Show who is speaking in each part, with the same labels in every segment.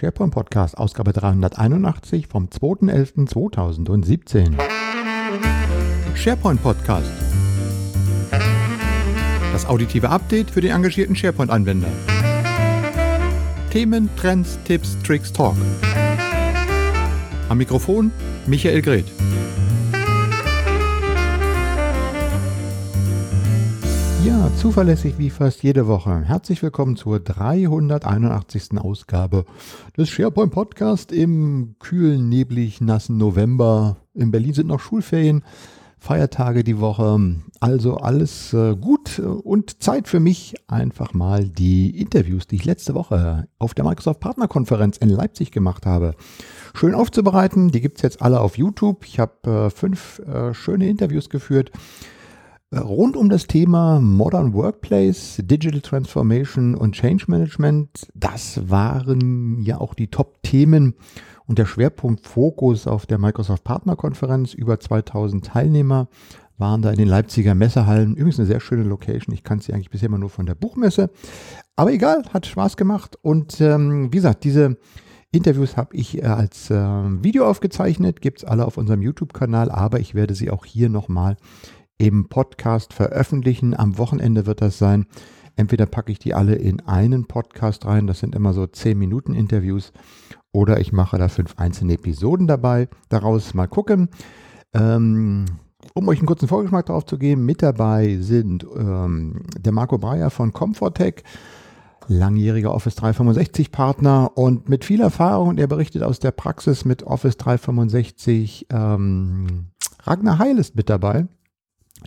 Speaker 1: SharePoint Podcast, Ausgabe 381 vom 2.11.2017. SharePoint Podcast. Das auditive Update für den engagierten SharePoint-Anwender. Themen, Trends, Tipps, Tricks, Talk. Am Mikrofon Michael Greth. Ja, zuverlässig wie fast jede Woche. Herzlich willkommen zur 381. Ausgabe des SharePoint Podcast im kühlen, neblig, nassen November. In Berlin sind noch Schulferien, Feiertage die Woche. Also alles äh, gut und Zeit für mich, einfach mal die Interviews, die ich letzte Woche auf der Microsoft Partnerkonferenz in Leipzig gemacht habe, schön aufzubereiten. Die gibt es jetzt alle auf YouTube. Ich habe äh, fünf äh, schöne Interviews geführt Rund um das Thema Modern Workplace, Digital Transformation und Change Management, das waren ja auch die Top-Themen und der Schwerpunkt Fokus auf der Microsoft Partnerkonferenz. Über 2000 Teilnehmer waren da in den Leipziger Messehallen. Übrigens eine sehr schöne Location. Ich kannte sie eigentlich bisher immer nur von der Buchmesse. Aber egal, hat Spaß gemacht. Und ähm, wie gesagt, diese Interviews habe ich äh, als äh, Video aufgezeichnet, gibt es alle auf unserem YouTube-Kanal, aber ich werde sie auch hier nochmal im Podcast veröffentlichen. Am Wochenende wird das sein. Entweder packe ich die alle in einen Podcast rein, das sind immer so 10 Minuten Interviews, oder ich mache da fünf einzelne Episoden dabei. Daraus mal gucken. Ähm, um euch einen kurzen Vorgeschmack darauf zu geben, mit dabei sind ähm, der Marco Breyer von Comfortech, langjähriger Office 365 Partner und mit viel Erfahrung, und er berichtet aus der Praxis mit Office 365. Ähm, Ragnar Heil ist mit dabei.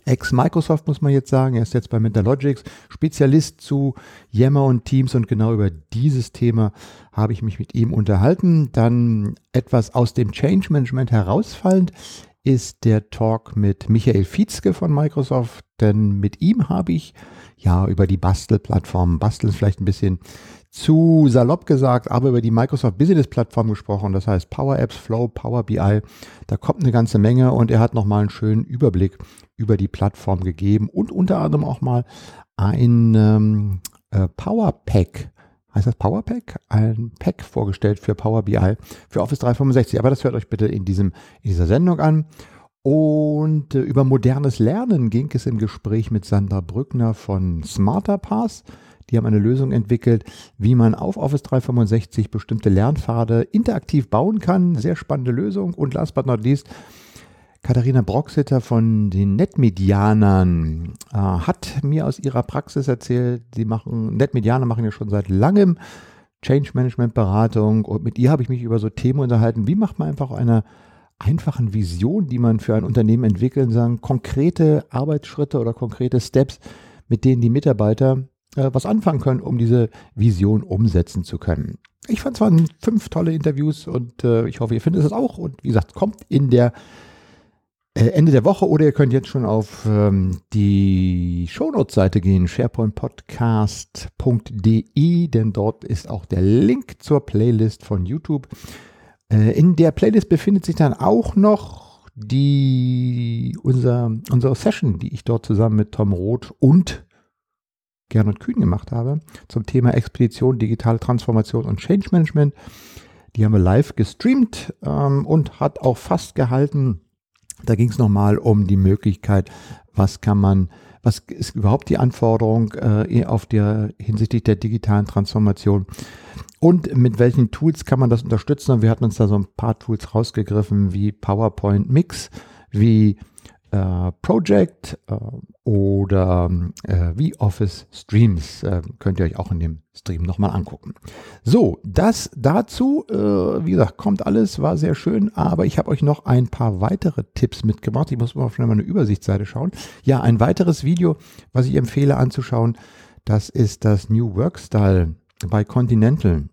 Speaker 1: Ex-Microsoft muss man jetzt sagen, er ist jetzt bei Mentalogix, Spezialist zu Yammer und Teams und genau über dieses Thema habe ich mich mit ihm unterhalten. Dann etwas aus dem Change Management herausfallend ist der Talk mit Michael Fietzke von Microsoft, denn mit ihm habe ich ja über die Bastelplattform, Basteln vielleicht ein bisschen zu salopp gesagt, aber über die Microsoft Business Plattform gesprochen, das heißt Power Apps, Flow, Power BI, da kommt eine ganze Menge und er hat nochmal einen schönen Überblick über die Plattform gegeben und unter anderem auch mal ein ähm, äh, Power Pack, heißt das Power Pack? Ein Pack vorgestellt für Power BI für Office 365, aber das hört euch bitte in, diesem, in dieser Sendung an. Und äh, über modernes Lernen ging es im Gespräch mit Sandra Brückner von Smarter Pass. Die haben eine Lösung entwickelt, wie man auf Office 365 bestimmte Lernpfade interaktiv bauen kann. Sehr spannende Lösung. Und last but not least, Katharina Broxitter von den Netmedianern äh, hat mir aus ihrer Praxis erzählt, sie machen, Netmedianer machen ja schon seit langem Change Management Beratung und mit ihr habe ich mich über so Themen unterhalten. Wie macht man einfach eine einfachen Vision, die man für ein Unternehmen entwickeln, sagen, konkrete Arbeitsschritte oder konkrete Steps, mit denen die Mitarbeiter äh, was anfangen können, um diese Vision umsetzen zu können. Ich fand es waren fünf tolle Interviews und äh, ich hoffe, ihr findet es auch. Und wie gesagt, kommt in der äh, Ende der Woche oder ihr könnt jetzt schon auf ähm, die Shownotes-Seite gehen, sharepointpodcast.de, denn dort ist auch der Link zur Playlist von YouTube. Äh, in der Playlist befindet sich dann auch noch die, unser, unsere Session, die ich dort zusammen mit Tom Roth und Gernot Kühn gemacht habe, zum Thema Expedition, digitale Transformation und Change Management. Die haben wir live gestreamt ähm, und hat auch fast gehalten. Da ging es nochmal um die Möglichkeit, was kann man, was ist überhaupt die Anforderung äh, auf der hinsichtlich der digitalen Transformation und mit welchen Tools kann man das unterstützen? Und wir hatten uns da so ein paar Tools rausgegriffen wie PowerPoint Mix, wie äh, Project äh, oder äh, wie Office Streams. Äh, könnt ihr euch auch in dem Stream nochmal angucken. So, das dazu, äh, wie gesagt, kommt alles, war sehr schön, aber ich habe euch noch ein paar weitere Tipps mitgebracht. Ich muss mal auf meine Übersichtsseite schauen. Ja, ein weiteres Video, was ich empfehle anzuschauen, das ist das New Work Style bei Continental.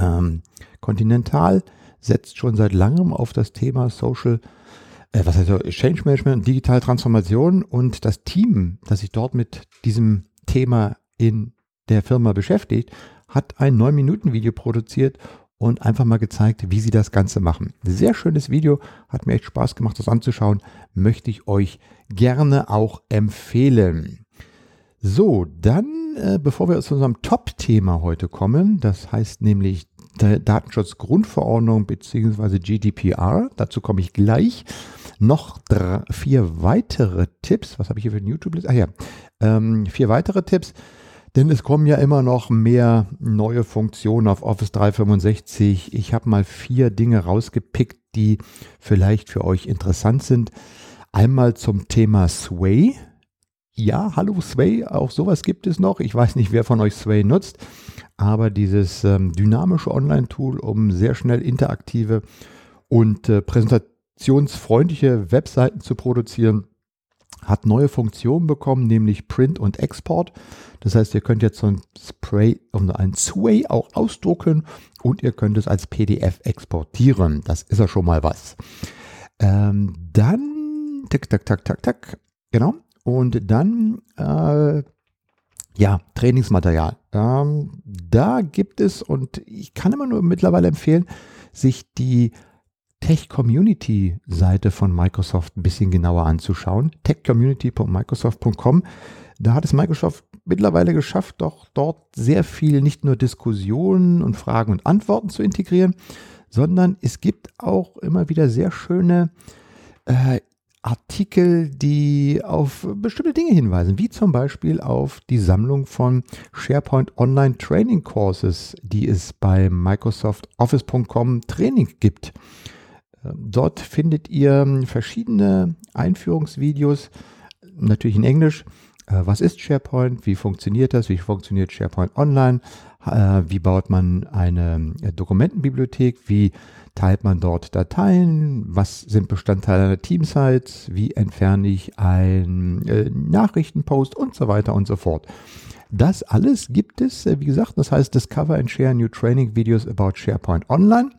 Speaker 1: Ähm, Continental setzt schon seit langem auf das Thema Social äh, was heißt so, Change Management, digitale Transformation und das Team, das sich dort mit diesem Thema in der Firma beschäftigt, hat ein 9-Minuten-Video produziert und einfach mal gezeigt, wie sie das Ganze machen. Sehr schönes Video, hat mir echt Spaß gemacht, das anzuschauen, möchte ich euch gerne auch empfehlen. So, dann, äh, bevor wir zu unserem Top-Thema heute kommen, das heißt nämlich Datenschutzgrundverordnung bzw. GDPR. Dazu komme ich gleich. Noch drei, vier weitere Tipps. Was habe ich hier für ein YouTube-List? Ah ja, ähm, vier weitere Tipps. Denn es kommen ja immer noch mehr neue Funktionen auf Office 365. Ich habe mal vier Dinge rausgepickt, die vielleicht für euch interessant sind. Einmal zum Thema Sway. Ja, hallo Sway, auch sowas gibt es noch. Ich weiß nicht, wer von euch Sway nutzt, aber dieses ähm, dynamische Online-Tool, um sehr schnell interaktive und äh, präsentationsfreundliche Webseiten zu produzieren, hat neue Funktionen bekommen, nämlich Print und Export. Das heißt, ihr könnt jetzt so ein Spray und ein Sway auch ausdrucken und ihr könnt es als PDF exportieren. Das ist ja schon mal was. Ähm, dann, tick, tack, tack, tack, tack, genau. Und dann, äh, ja, Trainingsmaterial. Ähm, da gibt es, und ich kann immer nur mittlerweile empfehlen, sich die Tech-Community-Seite von Microsoft ein bisschen genauer anzuschauen. techcommunity.microsoft.com. Da hat es Microsoft mittlerweile geschafft, doch dort sehr viel nicht nur Diskussionen und Fragen und Antworten zu integrieren, sondern es gibt auch immer wieder sehr schöne äh, Artikel, die auf bestimmte Dinge hinweisen, wie zum Beispiel auf die Sammlung von SharePoint Online Training Courses, die es bei Microsoft Office.com Training gibt. Dort findet ihr verschiedene Einführungsvideos, natürlich in Englisch. Äh, was ist SharePoint? Wie funktioniert das? Wie funktioniert SharePoint Online? Äh, wie baut man eine äh, Dokumentenbibliothek? Wie teilt man dort Dateien? Was sind Bestandteile einer Teamsite? Wie entferne ich einen Nachrichtenpost und so weiter und so fort? Das alles gibt es, wie gesagt, das heißt Discover and Share New Training Videos about SharePoint Online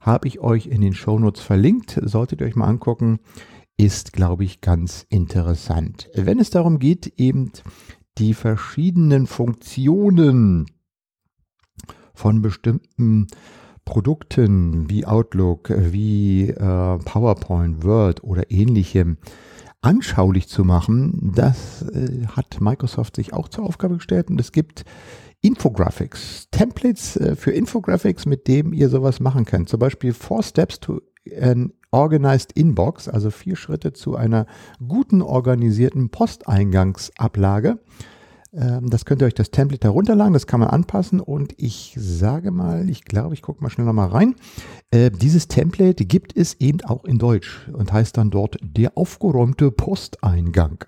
Speaker 1: habe ich euch in den Shownotes verlinkt. Solltet ihr euch mal angucken. Ist, glaube ich, ganz interessant. Wenn es darum geht, eben die verschiedenen Funktionen von bestimmten Produkten wie Outlook, wie äh, PowerPoint, Word oder ähnlichem anschaulich zu machen, das äh, hat Microsoft sich auch zur Aufgabe gestellt und es gibt Infographics, Templates äh, für Infographics, mit dem ihr sowas machen könnt. Zum Beispiel Four Steps to an Organized Inbox, also vier Schritte zu einer guten organisierten Posteingangsablage. Ähm, das könnt ihr euch das Template herunterladen, das kann man anpassen und ich sage mal, ich glaube, ich gucke mal schnell nochmal rein. Äh, dieses Template gibt es eben auch in Deutsch und heißt dann dort der aufgeräumte Posteingang.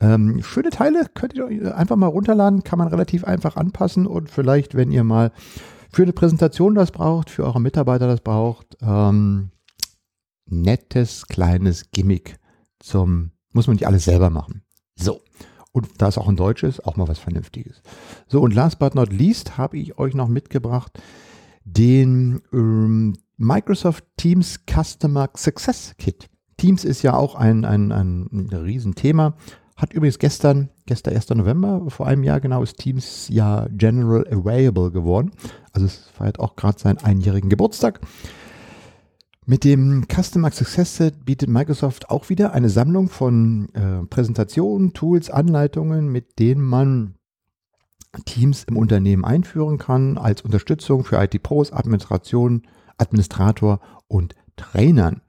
Speaker 1: Ähm, schöne Teile könnt ihr einfach mal runterladen, kann man relativ einfach anpassen und vielleicht, wenn ihr mal für eine Präsentation das braucht, für eure Mitarbeiter das braucht, ähm, nettes kleines Gimmick zum, muss man nicht alles selber machen. So. Und da es auch in Deutsch ist, auch mal was Vernünftiges. So, und last but not least habe ich euch noch mitgebracht den ähm, Microsoft Teams Customer Success Kit. Teams ist ja auch ein, ein, ein Riesenthema. Hat übrigens gestern, gestern 1. November, vor einem Jahr genau, ist Teams ja General Available geworden. Also es feiert auch gerade seinen einjährigen Geburtstag. Mit dem Customer Success Set bietet Microsoft auch wieder eine Sammlung von äh, Präsentationen, Tools, Anleitungen, mit denen man Teams im Unternehmen einführen kann, als Unterstützung für IT-Pros, Administration, Administrator und Trainern.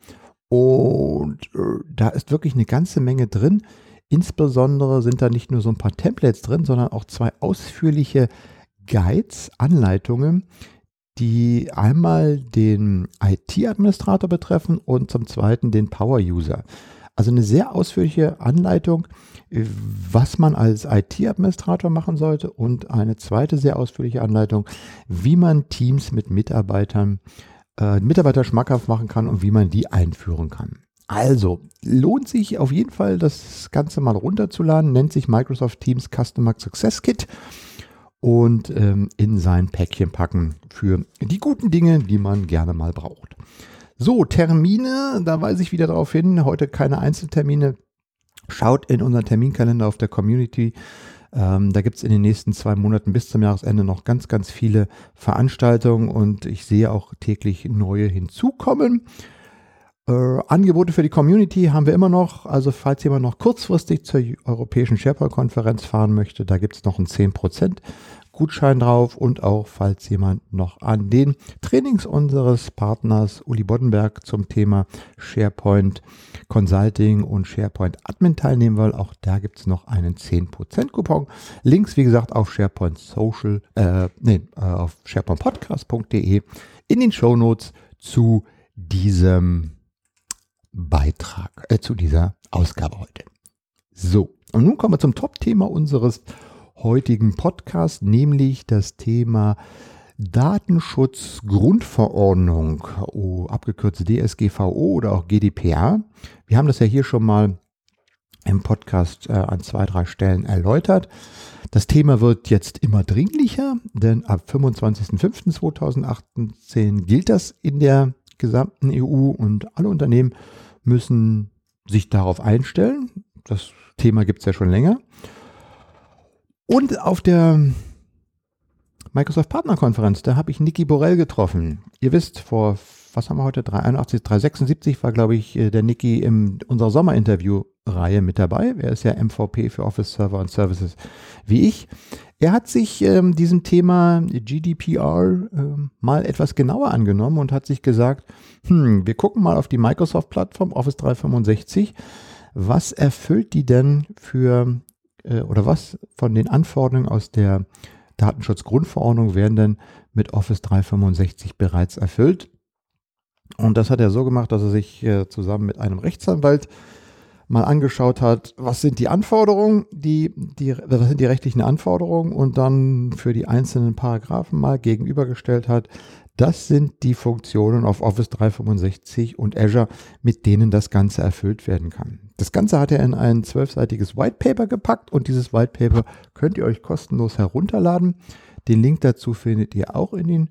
Speaker 1: Und äh, da ist wirklich eine ganze Menge drin. Insbesondere sind da nicht nur so ein paar Templates drin, sondern auch zwei ausführliche Guides, Anleitungen, die einmal den IT-Administrator betreffen und zum zweiten den Power-User. Also eine sehr ausführliche Anleitung, was man als IT-Administrator machen sollte und eine zweite sehr ausführliche Anleitung, wie man Teams mit Mitarbeitern, äh, Mitarbeiter schmackhaft machen kann und wie man die einführen kann. Also, lohnt sich auf jeden Fall, das Ganze mal runterzuladen. Nennt sich Microsoft Teams Customer Success Kit und ähm, in sein Päckchen packen für die guten Dinge, die man gerne mal braucht. So, Termine, da weise ich wieder darauf hin. Heute keine Einzeltermine. Schaut in unseren Terminkalender auf der Community. Ähm, da gibt es in den nächsten zwei Monaten bis zum Jahresende noch ganz, ganz viele Veranstaltungen und ich sehe auch täglich neue hinzukommen. Äh, Angebote für die Community haben wir immer noch. Also falls jemand noch kurzfristig zur europäischen SharePoint-Konferenz fahren möchte, da gibt es noch einen 10% Gutschein drauf und auch, falls jemand noch an den Trainings unseres Partners Uli Boddenberg zum Thema SharePoint Consulting und SharePoint Admin teilnehmen will, auch da gibt es noch einen 10% Coupon. Links, wie gesagt, auf SharePoint Social, äh, nee, äh, auf SharePointPodcast.de in den Show Notes zu diesem Beitrag, äh, zu dieser Ausgabe heute. So, und nun kommen wir zum Top-Thema unseres heutigen Podcasts, nämlich das Thema Datenschutzgrundverordnung, oh, abgekürzt DSGVO oder auch GDPR. Wir haben das ja hier schon mal im Podcast äh, an zwei, drei Stellen erläutert. Das Thema wird jetzt immer dringlicher, denn ab 25.05.2018 gilt das in der gesamten EU und alle Unternehmen müssen sich darauf einstellen. Das Thema gibt es ja schon länger. Und auf der Microsoft Partnerkonferenz, da habe ich Niki Borell getroffen. Ihr wisst, vor, was haben wir heute, 381, 376 war, glaube ich, äh, der Niki in unserer Sommerinterview-Reihe mit dabei. Er ist ja MVP für Office Server und Services wie ich. Er hat sich ähm, diesem Thema GDPR äh, mal etwas genauer angenommen und hat sich gesagt, hm, wir gucken mal auf die Microsoft-Plattform Office 365 was erfüllt die denn für äh, oder was von den Anforderungen aus der Datenschutzgrundverordnung werden denn mit Office 365 bereits erfüllt? Und das hat er so gemacht, dass er sich äh, zusammen mit einem Rechtsanwalt mal angeschaut hat, was sind die Anforderungen, die, die, was sind die rechtlichen Anforderungen und dann für die einzelnen Paragraphen mal gegenübergestellt hat, das sind die Funktionen auf Office 365 und Azure, mit denen das Ganze erfüllt werden kann. Das Ganze hat er in ein zwölfseitiges White Paper gepackt und dieses White Paper könnt ihr euch kostenlos herunterladen. Den Link dazu findet ihr auch in den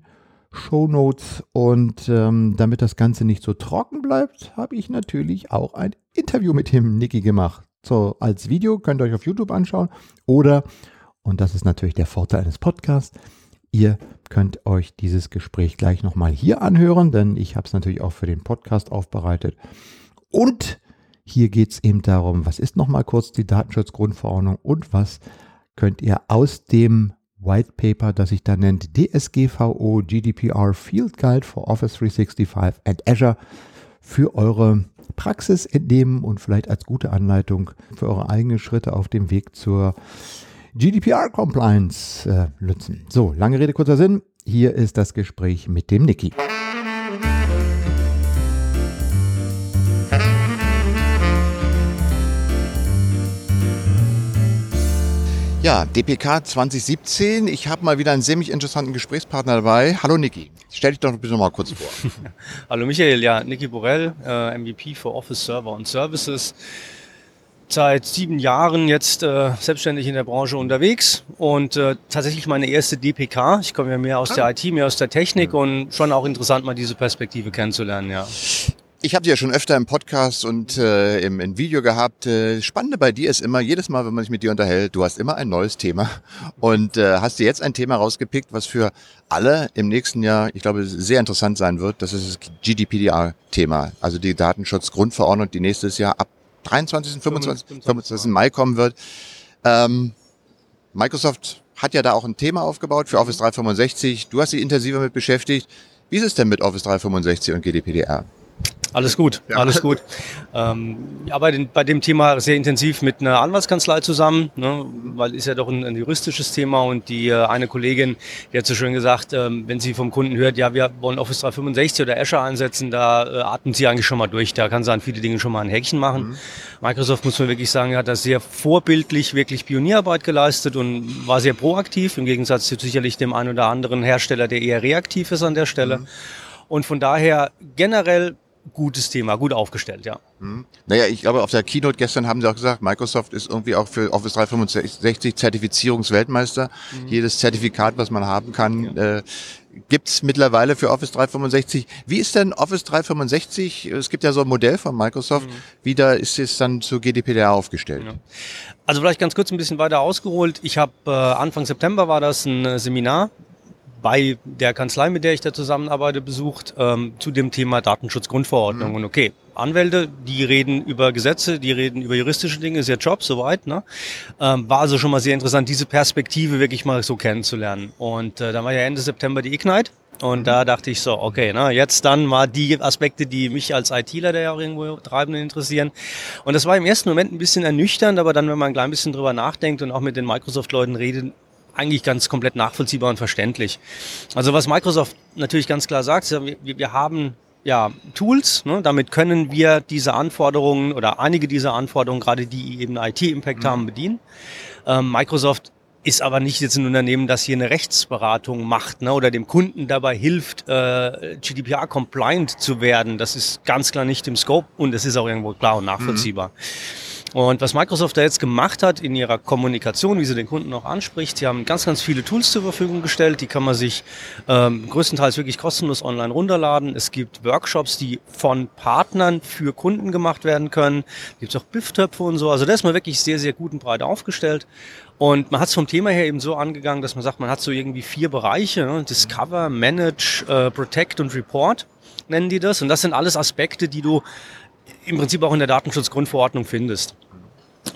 Speaker 1: Show Notes und ähm, damit das Ganze nicht so trocken bleibt, habe ich natürlich auch ein Interview mit dem Niki gemacht. So als Video könnt ihr euch auf YouTube anschauen oder und das ist natürlich der Vorteil eines Podcasts. Ihr könnt euch dieses Gespräch gleich nochmal hier anhören, denn ich habe es natürlich auch für den Podcast aufbereitet. Und hier geht es eben darum, was ist nochmal kurz die Datenschutzgrundverordnung und was könnt ihr aus dem White Paper, das sich da nennt DSGVO GDPR Field Guide for Office 365 and Azure für eure Praxis entnehmen und vielleicht als gute Anleitung für eure eigenen Schritte auf dem Weg zur GDPR-Compliance äh, nutzen. So, lange Rede, kurzer Sinn. Hier ist das Gespräch mit dem Niki. Ja, DPK 2017. Ich habe mal wieder einen ziemlich interessanten Gesprächspartner dabei. Hallo Niki. Stell dich doch bitte noch mal kurz vor.
Speaker 2: Hallo Michael, ja, Niki Borell, äh, MVP für Office Server und Services seit sieben Jahren jetzt äh, selbstständig in der Branche unterwegs und äh, tatsächlich meine erste DPK. Ich komme ja mehr aus der ah. IT, mehr aus der Technik und schon auch interessant, mal diese Perspektive kennenzulernen, ja.
Speaker 1: Ich habe dich ja schon öfter im Podcast und äh, im, im Video gehabt. Äh, Spannende bei dir ist immer, jedes Mal, wenn man sich mit dir unterhält, du hast immer ein neues Thema und äh, hast dir jetzt ein Thema rausgepickt, was für alle im nächsten Jahr, ich glaube, sehr interessant sein wird. Das ist das GDPR-Thema, also die Datenschutzgrundverordnung, die nächstes Jahr ab 23., 25., 25. Mai kommen wird. Ähm, Microsoft hat ja da auch ein Thema aufgebaut für Office 365. Du hast dich intensiver mit beschäftigt. Wie ist es denn mit Office 365 und GDPR?
Speaker 2: Alles gut, ja. alles gut. Ähm, ich arbeite bei dem Thema sehr intensiv mit einer Anwaltskanzlei zusammen, ne, weil ist ja doch ein, ein juristisches Thema und die äh, eine Kollegin, die hat so schön gesagt, ähm, wenn sie vom Kunden hört, ja, wir wollen Office 365 oder Azure einsetzen, da äh, atmet sie eigentlich schon mal durch, da kann sie an viele Dinge schon mal ein Häkchen machen. Mhm. Microsoft, muss man wirklich sagen, hat da sehr vorbildlich wirklich Pionierarbeit geleistet und war sehr proaktiv, im Gegensatz zu sicherlich dem einen oder anderen Hersteller, der eher reaktiv ist an der Stelle. Mhm. Und von daher generell gutes Thema, gut aufgestellt, ja.
Speaker 1: Hm. Naja, ich glaube, auf der Keynote gestern haben sie auch gesagt, Microsoft ist irgendwie auch für Office 365 Zertifizierungsweltmeister. Mhm. Jedes Zertifikat, was man haben kann, ja. äh, gibt's mittlerweile für Office 365. Wie ist denn Office 365? Es gibt ja so ein Modell von Microsoft. Mhm. Wie da ist es dann zu GDPR aufgestellt? Ja.
Speaker 2: Also vielleicht ganz kurz ein bisschen weiter ausgeholt. Ich habe äh, Anfang September war das ein äh, Seminar bei der Kanzlei, mit der ich da zusammenarbeite, besucht, ähm, zu dem Thema Datenschutzgrundverordnung. Mhm. Und okay, Anwälte, die reden über Gesetze, die reden über juristische Dinge, ist ihr Job soweit. Ne? Ähm, war also schon mal sehr interessant, diese Perspektive wirklich mal so kennenzulernen. Und äh, da war ja Ende September die Ignite. Und da dachte ich so, okay, na, jetzt dann mal die Aspekte, die mich als ITler, der ja auch irgendwo Treibenden interessieren. Und das war im ersten Moment ein bisschen ernüchternd, aber dann, wenn man ein klein bisschen drüber nachdenkt und auch mit den Microsoft-Leuten redet, eigentlich ganz komplett nachvollziehbar und verständlich. Also was Microsoft natürlich ganz klar sagt, wir, wir haben ja, Tools. Ne? Damit können wir diese Anforderungen oder einige dieser Anforderungen, gerade die eben IT-Impact mhm. haben, bedienen. Ähm, Microsoft ist aber nicht jetzt ein Unternehmen, das hier eine Rechtsberatung macht ne, oder dem Kunden dabei hilft, äh, GDPR-compliant zu werden. Das ist ganz klar nicht im Scope und es ist auch irgendwo klar und nachvollziehbar. Mhm. Und was Microsoft da jetzt gemacht hat in ihrer Kommunikation, wie sie den Kunden auch anspricht, sie haben ganz, ganz viele Tools zur Verfügung gestellt. Die kann man sich ähm, größtenteils wirklich kostenlos online runterladen. Es gibt Workshops, die von Partnern für Kunden gemacht werden können. Gibt auch Bifftöpfe und so. Also da ist man wirklich sehr, sehr gut und breit aufgestellt. Und man hat es vom Thema her eben so angegangen, dass man sagt, man hat so irgendwie vier Bereiche. Ne? Discover, Manage, äh, Protect und Report nennen die das. Und das sind alles Aspekte, die du im Prinzip auch in der Datenschutzgrundverordnung findest.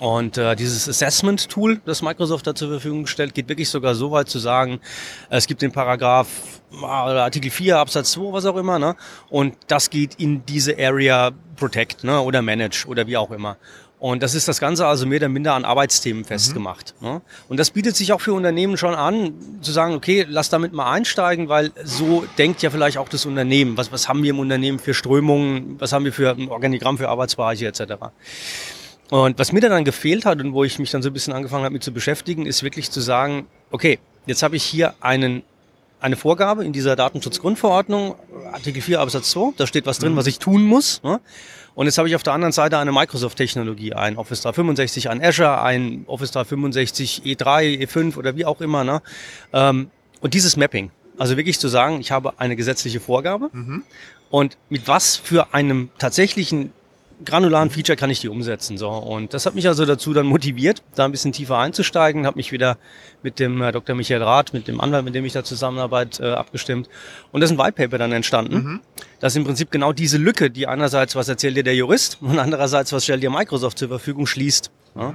Speaker 2: Und äh, dieses Assessment-Tool, das Microsoft da zur Verfügung stellt, geht wirklich sogar so weit zu sagen, es gibt den Paragraph äh, Artikel 4 Absatz 2, was auch immer, ne? Und das geht in diese Area Protect, ne? Oder Manage oder wie auch immer. Und das ist das Ganze also mehr oder minder an Arbeitsthemen mhm. festgemacht. Mhm. Ne? Und das bietet sich auch für Unternehmen schon an, zu sagen, okay, lass damit mal einsteigen, weil so denkt ja vielleicht auch das Unternehmen. Was, was haben wir im Unternehmen für Strömungen, was haben wir für ein Organigramm für Arbeitsbereiche etc. Und was mir dann gefehlt hat und wo ich mich dann so ein bisschen angefangen habe, mit zu beschäftigen, ist wirklich zu sagen, okay, jetzt habe ich hier einen, eine Vorgabe in dieser Datenschutzgrundverordnung, Artikel 4 Absatz 2, da steht was drin, mhm. was ich tun muss. Ne? Und jetzt habe ich auf der anderen Seite eine Microsoft-Technologie, ein Office 365, ein Azure, ein Office 365 E3, E5 oder wie auch immer. Ne? Ähm, und dieses Mapping, also wirklich zu sagen, ich habe eine gesetzliche Vorgabe mhm. und mit was für einem tatsächlichen granularen Feature kann ich die umsetzen. So. Und das hat mich also dazu dann motiviert, da ein bisschen tiefer einzusteigen, habe mich wieder mit dem äh, Dr. Michael Rath, mit dem Anwalt, mit dem ich da zusammenarbeite, äh, abgestimmt. Und da ist ein White Paper dann entstanden. Mhm. Das ist im Prinzip genau diese Lücke, die einerseits, was erzählt dir der Jurist und andererseits, was stellt dir Microsoft zur Verfügung, schließt. Mhm. Ja.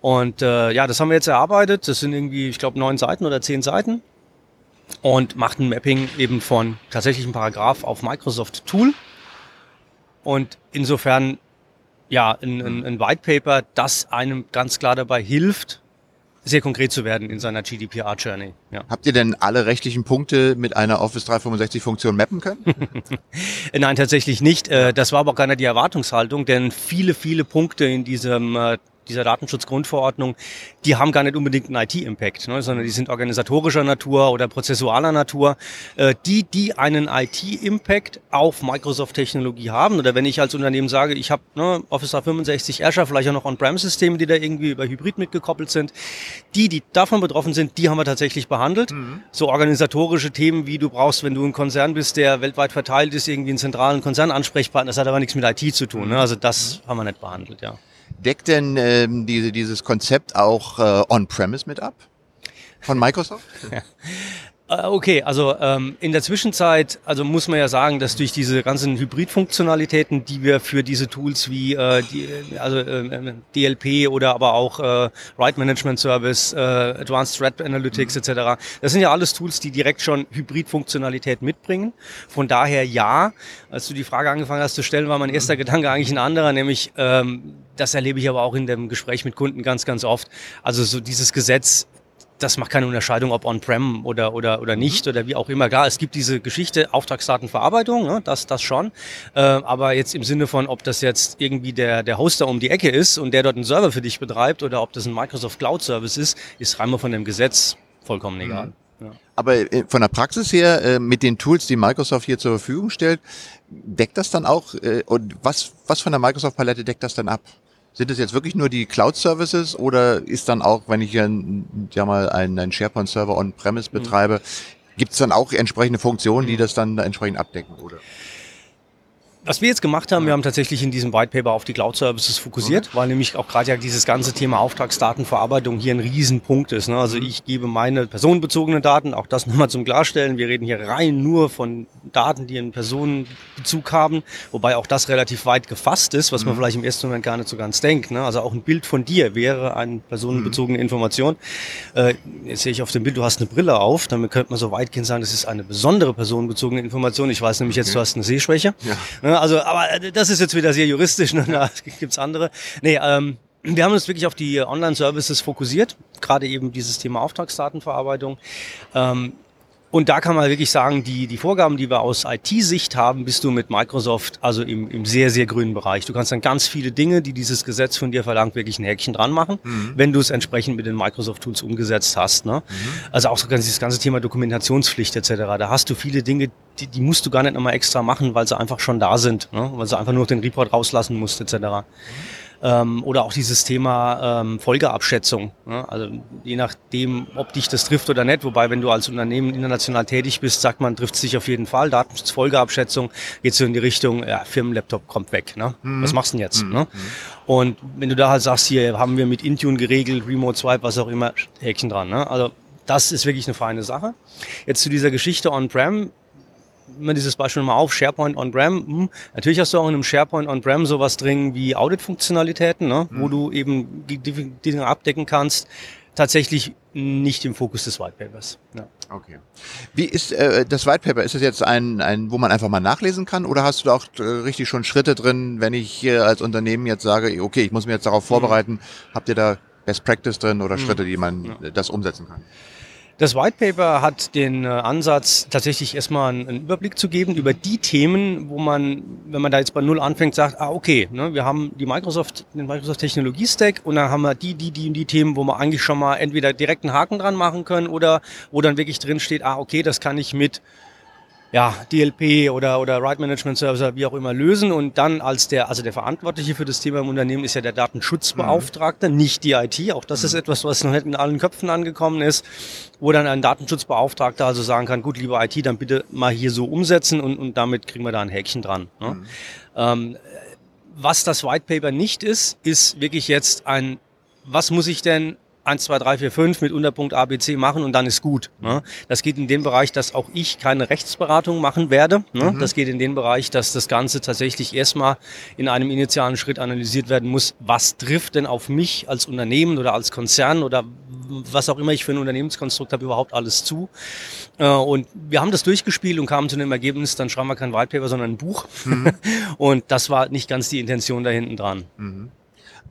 Speaker 2: Und äh, ja, das haben wir jetzt erarbeitet. Das sind irgendwie, ich glaube, neun Seiten oder zehn Seiten. Und macht ein Mapping eben von tatsächlichen Paragraph auf Microsoft Tool und insofern, ja, ein, ein, ein White Paper, das einem ganz klar dabei hilft, sehr konkret zu werden in seiner GDPR-Journey.
Speaker 1: Ja. Habt ihr denn alle rechtlichen Punkte mit einer Office 365-Funktion mappen können?
Speaker 2: Nein, tatsächlich nicht. Äh, das war aber auch gar nicht die Erwartungshaltung, denn viele, viele Punkte in diesem äh, dieser Datenschutzgrundverordnung, die haben gar nicht unbedingt einen IT-Impact, ne, sondern die sind organisatorischer Natur oder prozessualer Natur. Äh, die, die einen IT-Impact auf Microsoft-Technologie haben, oder wenn ich als Unternehmen sage, ich habe ne, Office 365 Azure, vielleicht auch noch On-Prem-Systeme, die da irgendwie über Hybrid mitgekoppelt sind, die, die davon betroffen sind, die haben wir tatsächlich behandelt. Mhm. So organisatorische Themen, wie du brauchst, wenn du ein Konzern bist, der weltweit verteilt ist, irgendwie einen zentralen Konzernansprechpartner, das hat aber nichts mit IT zu tun. Ne? Also das mhm. haben wir nicht behandelt, ja.
Speaker 1: Deckt denn ähm, diese, dieses Konzept auch äh, On-Premise mit ab? Von Microsoft?
Speaker 2: Äh, okay, also ähm, in der Zwischenzeit, also muss man ja sagen, dass durch diese ganzen Hybrid-Funktionalitäten, die wir für diese Tools wie äh, die, also äh, DLP oder aber auch äh, Right Management Service, äh, Advanced Threat Analytics mhm. etc., das sind ja alles Tools, die direkt schon Hybrid-Funktionalität mitbringen. Von daher ja, als du die Frage angefangen hast zu stellen, war mein erster mhm. Gedanke eigentlich ein anderer, nämlich ähm, das erlebe ich aber auch in dem Gespräch mit Kunden ganz, ganz oft. Also so dieses Gesetz das macht keine Unterscheidung, ob on-prem oder, oder, oder nicht mhm. oder wie auch immer. Klar, es gibt diese Geschichte Auftragsdatenverarbeitung, ne, das, das schon. Äh, aber jetzt im Sinne von, ob das jetzt irgendwie der, der Hoster um die Ecke ist und der dort einen Server für dich betreibt oder ob das ein Microsoft Cloud Service ist, ist rein mal von dem Gesetz vollkommen mhm. egal. Mhm.
Speaker 1: Ja. Aber äh, von der Praxis her, äh, mit den Tools, die Microsoft hier zur Verfügung stellt, deckt das dann auch, äh, und was, was von der Microsoft-Palette deckt das dann ab? Sind es jetzt wirklich nur die Cloud-Services oder ist dann auch, wenn ich hier ja mal einen, einen SharePoint-Server on-premise mhm. betreibe, mhm. gibt es dann auch entsprechende Funktionen, die mhm. das dann entsprechend abdecken, oder?
Speaker 2: Was wir jetzt gemacht haben, wir haben tatsächlich in diesem White Paper auf die Cloud Services fokussiert, mhm. weil nämlich auch gerade ja dieses ganze Thema Auftragsdatenverarbeitung hier ein Riesenpunkt ist. Ne? Also mhm. ich gebe meine personenbezogenen Daten, auch das nochmal zum Klarstellen, wir reden hier rein nur von Daten, die einen Personenbezug haben, wobei auch das relativ weit gefasst ist, was man mhm. vielleicht im ersten Moment gar nicht so ganz denkt. Ne? Also auch ein Bild von dir wäre eine personenbezogene. Information. Äh, jetzt sehe ich auf dem Bild, du hast eine Brille auf, damit könnte man so weitgehend sagen, das ist eine besondere personenbezogene Information. Ich weiß nämlich okay. jetzt, du hast eine Sehschwäche. Ja. Ne? Also, aber äh, das ist jetzt wieder sehr juristisch, ne? da gibt's andere. Nee, ähm, wir haben uns wirklich auf die Online-Services fokussiert, gerade eben dieses Thema Auftragsdatenverarbeitung. Ähm, und da kann man wirklich sagen, die, die Vorgaben, die wir aus IT-Sicht haben, bist du mit Microsoft also im, im sehr, sehr grünen Bereich. Du kannst dann ganz viele Dinge, die dieses Gesetz von dir verlangt, wirklich ein Häkchen dran machen, mhm. wenn du es entsprechend mit den Microsoft-Tools umgesetzt hast. Ne? Mhm. Also auch so dieses ganze Thema Dokumentationspflicht etc. Da hast du viele Dinge, die, die musst du gar nicht nochmal extra machen, weil sie einfach schon da sind, ne? weil sie einfach nur den Report rauslassen musst etc. Mhm. Ähm, oder auch dieses Thema ähm, Folgeabschätzung. Ne? Also je nachdem, ob dich das trifft oder nicht. Wobei, wenn du als Unternehmen international tätig bist, sagt man, trifft es dich auf jeden Fall. Datenschutzfolgeabschätzung geht so in die Richtung, ja, Firmenlaptop kommt weg. Ne? Mhm. Was machst du denn jetzt? Mhm. Ne? Und wenn du da halt sagst, hier haben wir mit Intune geregelt, Remote Swipe, was auch immer, Häkchen dran. Ne? Also das ist wirklich eine feine Sache. Jetzt zu dieser Geschichte On-Prem immer dieses Beispiel mal auf, SharePoint on-prem. Hm, natürlich hast du auch in einem SharePoint on-prem sowas drin wie Audit-Funktionalitäten, ne, mhm. wo du eben die, die Dinge abdecken kannst. Tatsächlich nicht im Fokus des Whitepapers. Ja.
Speaker 1: Okay. Wie ist äh, das Whitepaper? Ist es jetzt ein, ein, wo man einfach mal nachlesen kann oder hast du da auch äh, richtig schon Schritte drin, wenn ich hier als Unternehmen jetzt sage, okay, ich muss mich jetzt darauf mhm. vorbereiten, mhm. habt ihr da Best Practice drin oder mhm. Schritte, die man ja. das umsetzen kann?
Speaker 2: Das White Paper hat den äh, Ansatz, tatsächlich erstmal einen, Überblick zu geben über die Themen, wo man, wenn man da jetzt bei Null anfängt, sagt, ah, okay, ne, wir haben die Microsoft, den Microsoft Technologie Stack und dann haben wir die, die, die und die Themen, wo wir eigentlich schon mal entweder direkt einen Haken dran machen können oder wo dann wirklich drin steht, ah, okay, das kann ich mit ja, DLP oder, oder Right Management Service, wie auch immer, lösen. Und dann als der, also der Verantwortliche für das Thema im Unternehmen ist ja der Datenschutzbeauftragte, mhm. nicht die IT. Auch das mhm. ist etwas, was noch nicht in allen Köpfen angekommen ist, wo dann ein Datenschutzbeauftragter also sagen kann, gut, lieber IT, dann bitte mal hier so umsetzen und, und damit kriegen wir da ein Häkchen dran. Ne? Mhm. Ähm, was das White Paper nicht ist, ist wirklich jetzt ein, was muss ich denn 1, 2, 3, 4, 5 mit Unterpunkt A, B, C machen und dann ist gut. Ne? Das geht in den Bereich, dass auch ich keine Rechtsberatung machen werde. Ne? Mhm. Das geht in den Bereich, dass das Ganze tatsächlich erstmal in einem initialen Schritt analysiert werden muss, was trifft denn auf mich als Unternehmen oder als Konzern oder was auch immer ich für ein Unternehmenskonstrukt habe, überhaupt alles zu. Äh, und wir haben das durchgespielt und kamen zu dem Ergebnis, dann schreiben wir kein Whitepaper, sondern ein Buch. Mhm. und das war nicht ganz die Intention da hinten dran. Mhm.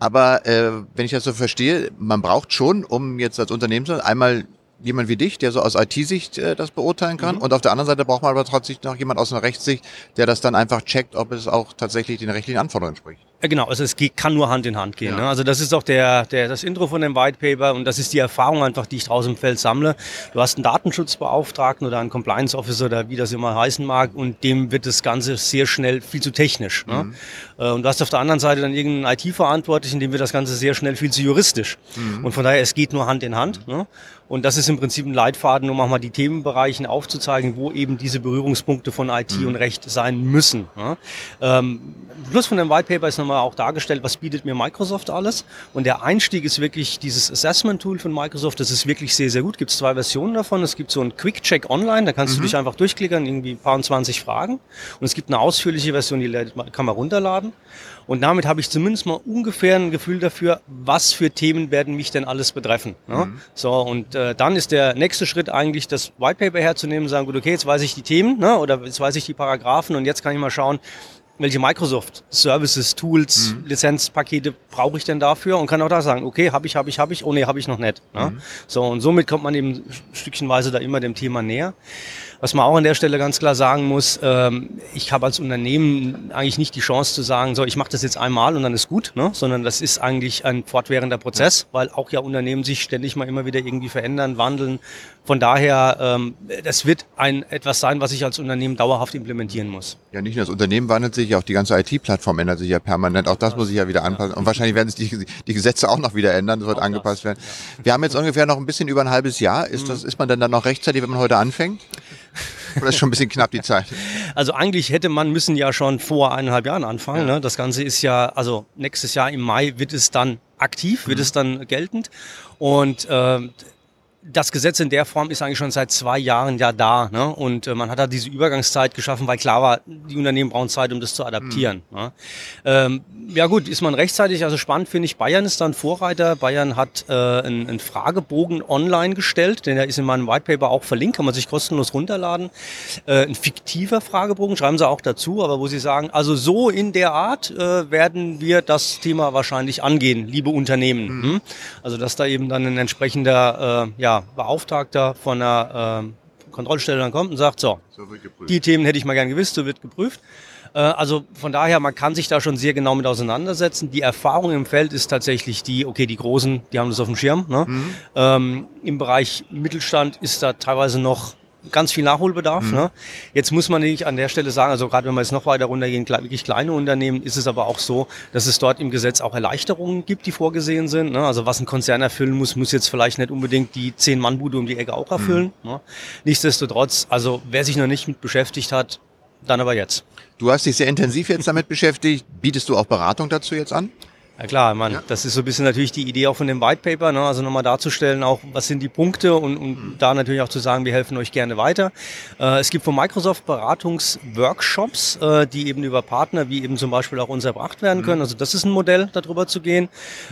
Speaker 1: Aber äh, wenn ich das so verstehe, man braucht schon, um jetzt als Unternehmen zu einmal jemand wie dich, der so aus IT-Sicht äh, das beurteilen kann. Mhm. Und auf der anderen Seite braucht man aber trotzdem noch jemand aus einer Rechtssicht, der das dann einfach checkt, ob es auch tatsächlich den rechtlichen Anforderungen entspricht.
Speaker 2: Genau, also es geht, kann nur Hand in Hand gehen. Ja. Ne? Also das ist auch der, der, das Intro von dem White Paper und das ist die Erfahrung einfach, die ich draußen im Feld sammle. Du hast einen Datenschutzbeauftragten oder einen Compliance Officer oder wie das immer heißen mag und dem wird das Ganze sehr schnell viel zu technisch. Ne? Mhm. Äh, und du hast auf der anderen Seite dann irgendeinen IT-Verantwortlichen, dem wird das Ganze sehr schnell viel zu juristisch. Mhm. Und von daher, es geht nur Hand in Hand. Ne? Und das ist im Prinzip ein Leitfaden, um auch mal die Themenbereichen aufzuzeigen, wo eben diese Berührungspunkte von IT mhm. und Recht sein müssen. Ja. Ähm, Plus von dem White Paper ist nochmal auch dargestellt, was bietet mir Microsoft alles. Und der Einstieg ist wirklich dieses Assessment-Tool von Microsoft. Das ist wirklich sehr, sehr gut. Gibt zwei Versionen davon. Es gibt so ein Quick-Check online, da kannst mhm. du dich einfach durchklickern, irgendwie ein paar und 20 Fragen. Und es gibt eine ausführliche Version, die kann man runterladen. Und damit habe ich zumindest mal ungefähr ein Gefühl dafür, was für Themen werden mich denn alles betreffen. Ne? Mhm. So, und äh, dann ist der nächste Schritt eigentlich, das White Paper herzunehmen und sagen, gut, okay, jetzt weiß ich die Themen ne? oder jetzt weiß ich die Paragraphen und jetzt kann ich mal schauen, welche Microsoft Services, Tools, mhm. Lizenzpakete brauche ich denn dafür und kann auch da sagen, okay, habe ich, habe ich, habe ich, oh nee, habe ich noch nicht. Ne? Mhm. So, und somit kommt man eben stückchenweise da immer dem Thema näher. Was man auch an der Stelle ganz klar sagen muss, ähm, ich habe als Unternehmen eigentlich nicht die Chance zu sagen, so ich mache das jetzt einmal und dann ist gut, ne? sondern das ist eigentlich ein fortwährender Prozess, weil auch ja Unternehmen sich ständig mal immer wieder irgendwie verändern, wandeln. Von daher, ähm, das wird ein etwas sein, was ich als Unternehmen dauerhaft implementieren muss.
Speaker 1: Ja, nicht nur das Unternehmen wandelt sich, auch die ganze IT-Plattform ändert sich ja permanent. Auch das muss sich ja wieder anpassen. Und wahrscheinlich werden sich die, die Gesetze auch noch wieder ändern. Das wird auch angepasst das, werden. Ja. Wir haben jetzt ungefähr noch ein bisschen über ein halbes Jahr. Ist, das, ist man denn dann noch rechtzeitig, wenn man heute anfängt? Oder ist schon ein bisschen knapp die Zeit?
Speaker 2: Also eigentlich hätte man müssen ja schon vor eineinhalb Jahren anfangen. Ja. Ne? Das Ganze ist ja, also nächstes Jahr im Mai wird es dann aktiv, wird mhm. es dann geltend. Und äh, das Gesetz in der Form ist eigentlich schon seit zwei Jahren ja da. Ne? Und äh, man hat da diese Übergangszeit geschaffen, weil klar war, die Unternehmen brauchen Zeit, um das zu adaptieren. Mhm. Ne? Ähm, ja gut, ist man rechtzeitig, also spannend finde ich, Bayern ist dann Vorreiter. Bayern hat äh, einen, einen Fragebogen online gestellt, denn der ist in meinem Whitepaper auch verlinkt, kann man sich kostenlos runterladen. Äh, ein fiktiver Fragebogen, schreiben sie auch dazu, aber wo sie sagen, also so in der Art äh, werden wir das Thema wahrscheinlich angehen, liebe Unternehmen. Mhm. Hm? Also dass da eben dann ein entsprechender äh, ja, Beauftragter von einer äh, Kontrollstelle dann kommt und sagt, so, so die Themen hätte ich mal gern gewusst, so wird geprüft. Äh, also von daher, man kann sich da schon sehr genau mit auseinandersetzen. Die Erfahrung im Feld ist tatsächlich die, okay, die Großen, die haben das auf dem Schirm. Ne? Mhm. Ähm, Im Bereich Mittelstand ist da teilweise noch ganz viel Nachholbedarf. Mhm. Ne? Jetzt muss man nicht an der Stelle sagen, also gerade wenn wir jetzt noch weiter runtergehen, wirklich kleine Unternehmen, ist es aber auch so, dass es dort im Gesetz auch Erleichterungen gibt, die vorgesehen sind. Ne? Also was ein Konzern erfüllen muss, muss jetzt vielleicht nicht unbedingt die zehn Mann Bude um die Ecke auch erfüllen. Mhm. Ne? Nichtsdestotrotz, also wer sich noch nicht mit beschäftigt hat, dann aber jetzt.
Speaker 1: Du hast dich sehr intensiv jetzt damit beschäftigt. Bietest du auch Beratung dazu jetzt an?
Speaker 2: Ja klar, man, ja. das ist so ein bisschen natürlich die Idee auch von dem White Paper, ne? also nochmal darzustellen, auch was sind die Punkte und, und mhm. da natürlich auch zu sagen, wir helfen euch gerne weiter. Äh, es gibt von Microsoft Beratungsworkshops, äh, die eben über Partner wie eben zum Beispiel auch uns erbracht werden mhm. können. Also das ist ein Modell, darüber zu gehen.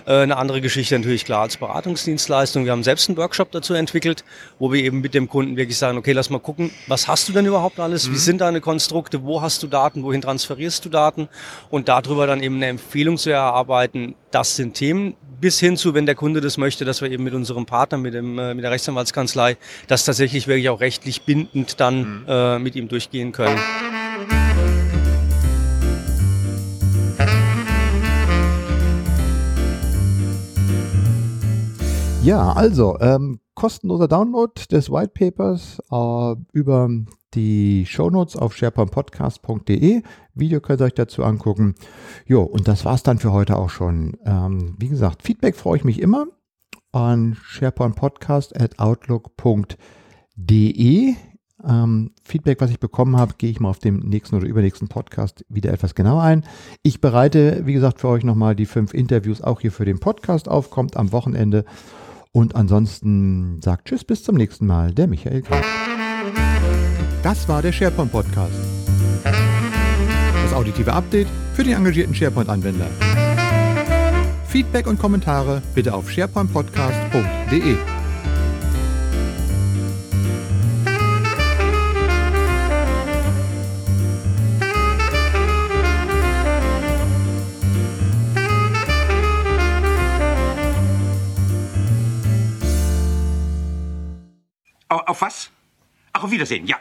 Speaker 2: Äh, eine andere Geschichte natürlich klar als Beratungsdienstleistung. Wir haben selbst einen Workshop dazu entwickelt, wo wir eben mit dem Kunden wirklich sagen, okay, lass mal gucken, was hast du denn überhaupt alles? Mhm. Wie sind deine Konstrukte? Wo hast du Daten? Wohin transferierst du Daten? Und darüber dann eben eine Empfehlung zu erarbeiten, arbeiten, das sind Themen, bis hin zu, wenn der Kunde das möchte, dass wir eben mit unserem Partner, mit, dem, äh, mit der Rechtsanwaltskanzlei, das tatsächlich wirklich auch rechtlich bindend dann mhm. äh, mit ihm durchgehen können.
Speaker 1: Ja, also ähm, kostenloser Download des White Papers äh, über die Shownotes auf sharepointpodcast.de. Video könnt ihr euch dazu angucken. Jo, und das war's dann für heute auch schon. Ähm, wie gesagt, Feedback freue ich mich immer an sharepointpodcast.outlook.de. Ähm, Feedback, was ich bekommen habe, gehe ich mal auf dem nächsten oder übernächsten Podcast wieder etwas genauer ein. Ich bereite, wie gesagt, für euch nochmal die fünf Interviews auch hier für den Podcast auf, kommt am Wochenende. Und ansonsten sagt Tschüss, bis zum nächsten Mal, der Michael Graf. Das war der SharePoint Podcast. Das auditive Update für den engagierten SharePoint-Anwender. Feedback und Kommentare bitte auf sharepointpodcast.de.
Speaker 3: Auf was? Ach, auf Wiedersehen, ja.